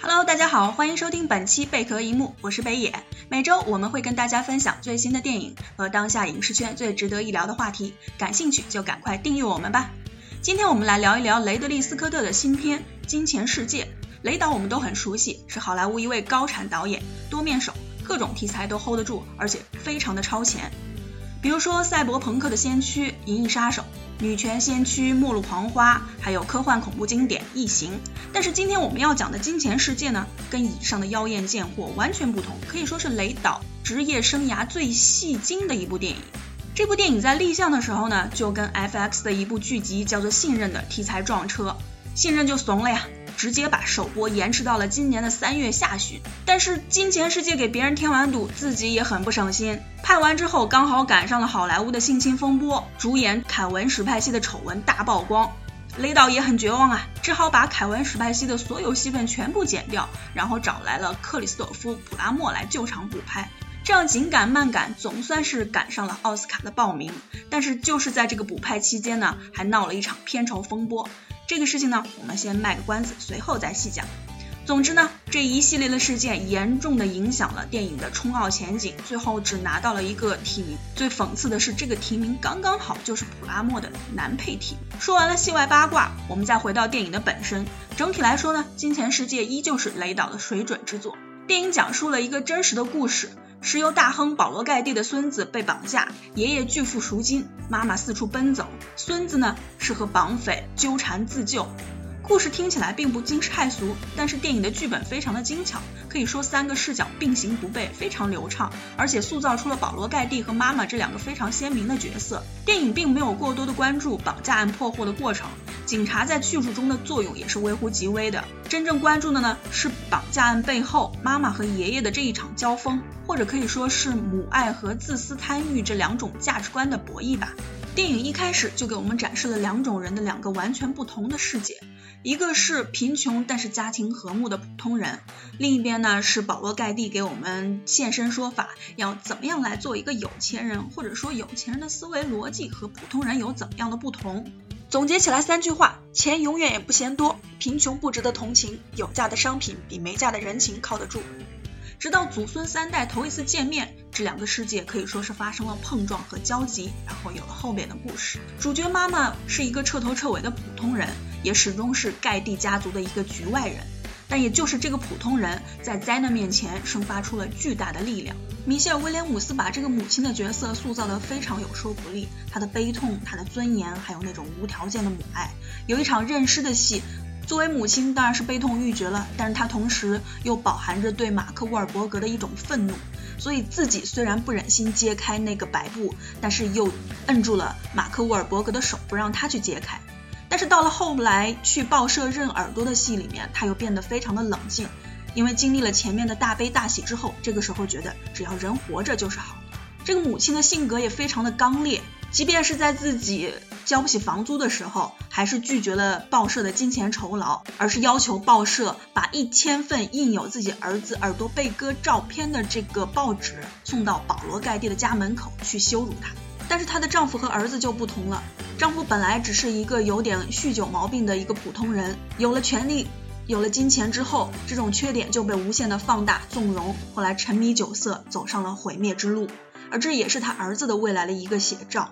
Hello，大家好，欢迎收听本期贝壳一幕，我是北野。每周我们会跟大家分享最新的电影和当下影视圈最值得一聊的话题，感兴趣就赶快订阅我们吧。今天我们来聊一聊雷德利·斯科特的新片《金钱世界》。雷导我们都很熟悉，是好莱坞一位高产导演，多面手，各种题材都 hold 得住，而且非常的超前。比如说赛博朋克的先驱《银翼杀手》。女权先驱《末路狂花》，还有科幻恐怖经典《异形》，但是今天我们要讲的《金钱世界》呢，跟以上的妖艳贱货完全不同，可以说是雷导职业生涯最戏精的一部电影。这部电影在立项的时候呢，就跟 FX 的一部剧集叫做《信任》的题材撞车，信任就怂了呀。直接把首播延迟到了今年的三月下旬，但是金钱世界给别人添完堵，自己也很不省心。拍完之后刚好赶上了好莱坞的性侵风波，主演凯文史派西的丑闻大曝光，雷导也很绝望啊，只好把凯文史派西的所有戏份全部剪掉，然后找来了克里斯朵夫普拉默来救场补拍。这样紧赶慢赶，总算是赶上了奥斯卡的报名。但是就是在这个补拍期间呢，还闹了一场片酬风波。这个事情呢，我们先卖个关子，随后再细讲。总之呢，这一系列的事件严重的影响了电影的冲奥前景，最后只拿到了一个提名。最讽刺的是，这个提名刚刚好就是普拉莫的男配提名。说完了戏外八卦，我们再回到电影的本身。整体来说呢，《金钱世界》依旧是雷导的水准之作。电影讲述了一个真实的故事。石油大亨保罗盖蒂的孙子被绑架，爷爷拒付赎金，妈妈四处奔走，孙子呢是和绑匪纠缠自救。故事听起来并不惊世骇俗，但是电影的剧本非常的精巧，可以说三个视角并行不悖，非常流畅，而且塑造出了保罗盖蒂和妈妈这两个非常鲜明的角色。电影并没有过多的关注绑架案破获的过程，警察在叙述中的作用也是微乎其微的。真正关注的呢是绑架案背后妈妈和爷爷的这一场交锋，或者可以说是母爱和自私贪欲这两种价值观的博弈吧。电影一开始就给我们展示了两种人的两个完全不同的世界。一个是贫穷但是家庭和睦的普通人，另一边呢是保罗盖蒂给我们现身说法，要怎么样来做一个有钱人，或者说有钱人的思维逻辑和普通人有怎么样的不同？总结起来三句话：钱永远也不嫌多，贫穷不值得同情，有价的商品比没价的人情靠得住。直到祖孙三代头一次见面，这两个世界可以说是发生了碰撞和交集，然后有了后面的故事。主角妈妈是一个彻头彻尾的普通人。也始终是盖蒂家族的一个局外人，但也就是这个普通人在灾难面前生发出了巨大的力量。米歇尔·威廉姆斯把这个母亲的角色塑造得非常有说服力，她的悲痛、她的尊严，还有那种无条件的母爱。有一场认尸的戏，作为母亲当然是悲痛欲绝了，但是她同时又饱含着对马克·沃尔伯格的一种愤怒，所以自己虽然不忍心揭开那个白布，但是又摁住了马克·沃尔伯格的手，不让他去揭开。但是到了后来去报社认耳朵的戏里面，他又变得非常的冷静，因为经历了前面的大悲大喜之后，这个时候觉得只要人活着就是好。这个母亲的性格也非常的刚烈，即便是在自己交不起房租的时候，还是拒绝了报社的金钱酬劳，而是要求报社把一千份印有自己儿子耳朵被割照片的这个报纸送到保罗盖蒂的家门口去羞辱他。但是她的丈夫和儿子就不同了，丈夫本来只是一个有点酗酒毛病的一个普通人，有了权利，有了金钱之后，这种缺点就被无限的放大纵容，后来沉迷酒色，走上了毁灭之路，而这也是他儿子的未来的一个写照。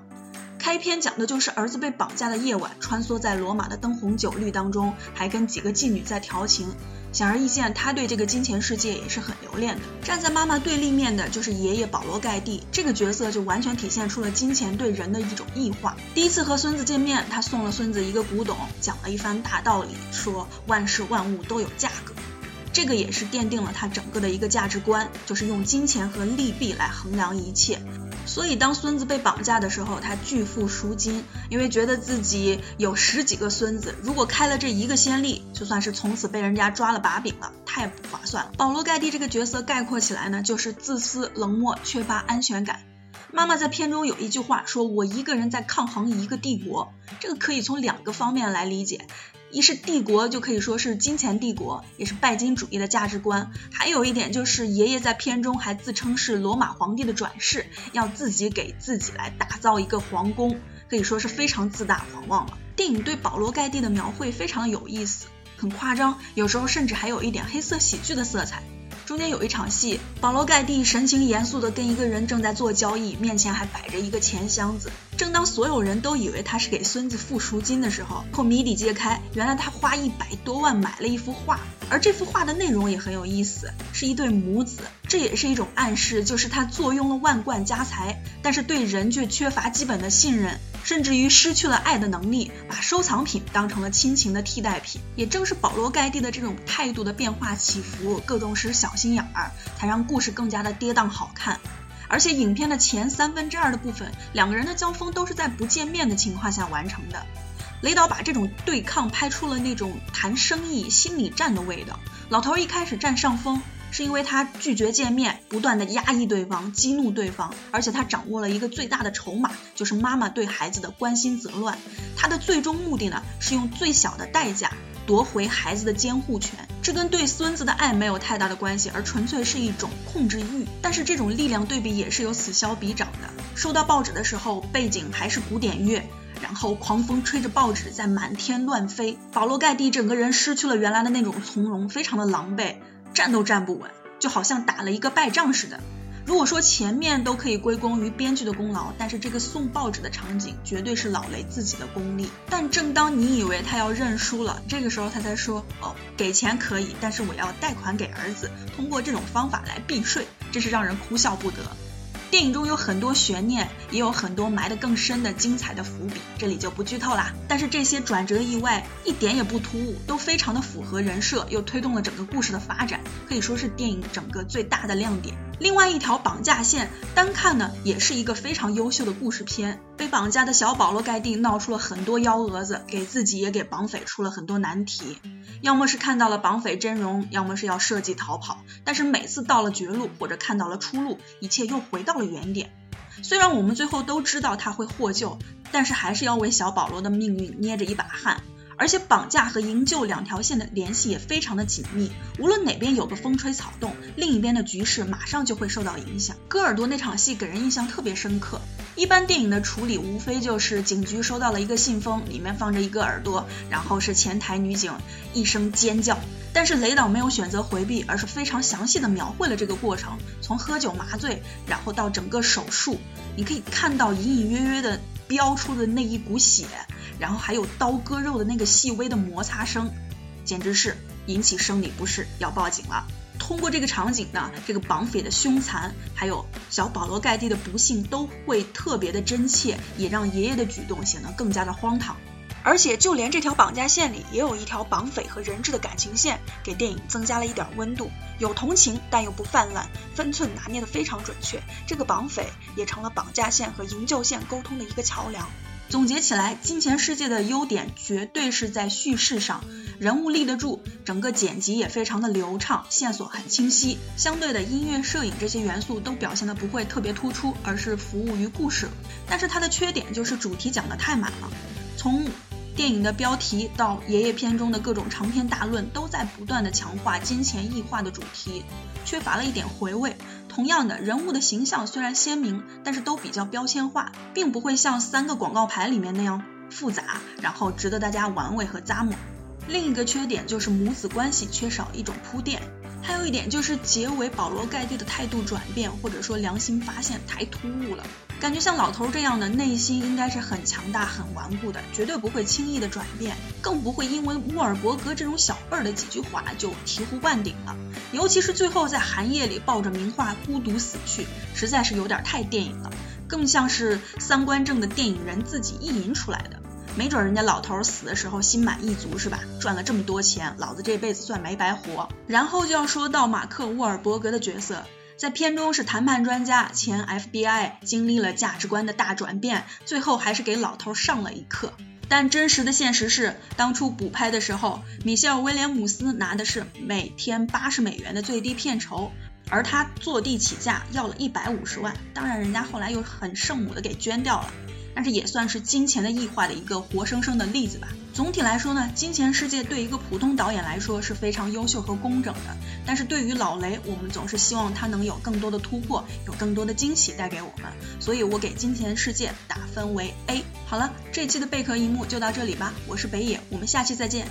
开篇讲的就是儿子被绑架的夜晚，穿梭在罗马的灯红酒绿当中，还跟几个妓女在调情。显而易见，他对这个金钱世界也是很留恋的。站在妈妈对立面的就是爷爷保罗盖蒂，这个角色就完全体现出了金钱对人的一种异化。第一次和孙子见面，他送了孙子一个古董，讲了一番大道理，说万事万物都有价格。这个也是奠定了他整个的一个价值观，就是用金钱和利弊来衡量一切。所以当孙子被绑架的时候，他拒付赎金，因为觉得自己有十几个孙子，如果开了这一个先例，就算是从此被人家抓了把柄了，太不划算了。保罗盖蒂这个角色概括起来呢，就是自私、冷漠、缺乏安全感。妈妈在片中有一句话说：“我一个人在抗衡一个帝国。”这个可以从两个方面来理解。一是帝国就可以说是金钱帝国，也是拜金主义的价值观。还有一点就是爷爷在片中还自称是罗马皇帝的转世，要自己给自己来打造一个皇宫，可以说是非常自大狂妄了。电影对保罗盖蒂的描绘非常有意思，很夸张，有时候甚至还有一点黑色喜剧的色彩。中间有一场戏，保罗盖蒂神情严肃地跟一个人正在做交易，面前还摆着一个钱箱子。正当所有人都以为他是给孙子付赎金的时候，后谜底揭开，原来他花一百多万买了一幅画，而这幅画的内容也很有意思，是一对母子，这也是一种暗示，就是他坐拥了万贯家财，但是对人却缺乏基本的信任。甚至于失去了爱的能力，把收藏品当成了亲情的替代品。也正是保罗盖蒂的这种态度的变化起伏，各种使小心眼儿，才让故事更加的跌宕好看。而且影片的前三分之二的部分，两个人的交锋都是在不见面的情况下完成的。雷导把这种对抗拍出了那种谈生意心理战的味道。老头一开始占上风。是因为他拒绝见面，不断的压抑对方，激怒对方，而且他掌握了一个最大的筹码，就是妈妈对孩子的关心则乱。他的最终目的呢，是用最小的代价夺回孩子的监护权。这跟对孙子的爱没有太大的关系，而纯粹是一种控制欲。但是这种力量对比也是有此消彼长的。收到报纸的时候，背景还是古典乐，然后狂风吹着报纸在满天乱飞，保罗盖蒂整个人失去了原来的那种从容，非常的狼狈。站都站不稳，就好像打了一个败仗似的。如果说前面都可以归功于编剧的功劳，但是这个送报纸的场景绝对是老雷自己的功力。但正当你以为他要认输了，这个时候他才说：“哦，给钱可以，但是我要贷款给儿子，通过这种方法来避税。”真是让人哭笑不得。电影中有很多悬念，也有很多埋得更深的精彩的伏笔，这里就不剧透啦。但是这些转折意外一点也不突兀，都非常的符合人设，又推动了整个故事的发展，可以说是电影整个最大的亮点。另外一条绑架线，单看呢也是一个非常优秀的故事片。被绑架的小保罗盖蒂闹出了很多幺蛾子，给自己也给绑匪出了很多难题。要么是看到了绑匪真容，要么是要设计逃跑。但是每次到了绝路或者看到了出路，一切又回到了原点。虽然我们最后都知道他会获救，但是还是要为小保罗的命运捏着一把汗。而且绑架和营救两条线的联系也非常的紧密，无论哪边有个风吹草动，另一边的局势马上就会受到影响。割耳朵那场戏给人印象特别深刻。一般电影的处理无非就是警局收到了一个信封，里面放着一个耳朵，然后是前台女警一声尖叫。但是雷导没有选择回避，而是非常详细的描绘了这个过程，从喝酒麻醉，然后到整个手术，你可以看到隐隐约约的飙出的那一股血，然后还有刀割肉的那个细微的摩擦声，简直是引起生理不适，要报警了。通过这个场景呢，这个绑匪的凶残，还有小保罗盖蒂的不幸，都会特别的真切，也让爷爷的举动显得更加的荒唐。而且就连这条绑架线里，也有一条绑匪和人质的感情线，给电影增加了一点温度，有同情，但又不泛滥，分寸拿捏的非常准确。这个绑匪也成了绑架线和营救线沟通的一个桥梁。总结起来，《金钱世界》的优点绝对是在叙事上，人物立得住，整个剪辑也非常的流畅，线索很清晰。相对的，音乐、摄影这些元素都表现的不会特别突出，而是服务于故事。但是它的缺点就是主题讲的太满了，从电影的标题到爷爷片中的各种长篇大论，都在不断的强化金钱异化的主题，缺乏了一点回味。同样的人物的形象虽然鲜明，但是都比较标签化，并不会像三个广告牌里面那样复杂，然后值得大家玩味和咂摸。另一个缺点就是母子关系缺少一种铺垫，还有一点就是结尾保罗盖蒂的态度转变或者说良心发现太突兀了。感觉像老头这样的内心应该是很强大、很顽固的，绝对不会轻易的转变，更不会因为沃尔伯格这种小辈儿的几句话就醍醐灌顶了。尤其是最后在寒夜里抱着名画孤独死去，实在是有点太电影了，更像是三观正的电影人自己意淫出来的。没准人家老头死的时候心满意足是吧？赚了这么多钱，老子这辈子算没白活。然后就要说到马克沃尔伯格的角色。在片中是谈判专家，前 FBI，经历了价值观的大转变，最后还是给老头上了一课。但真实的现实是，当初补拍的时候，米歇尔威廉姆斯拿的是每天八十美元的最低片酬，而他坐地起价要了一百五十万。当然，人家后来又很圣母的给捐掉了。但是也算是金钱的异化的一个活生生的例子吧。总体来说呢，金钱世界对一个普通导演来说是非常优秀和工整的。但是对于老雷，我们总是希望他能有更多的突破，有更多的惊喜带给我们。所以我给金钱世界打分为 A。好了，这期的贝壳一幕就到这里吧。我是北野，我们下期再见。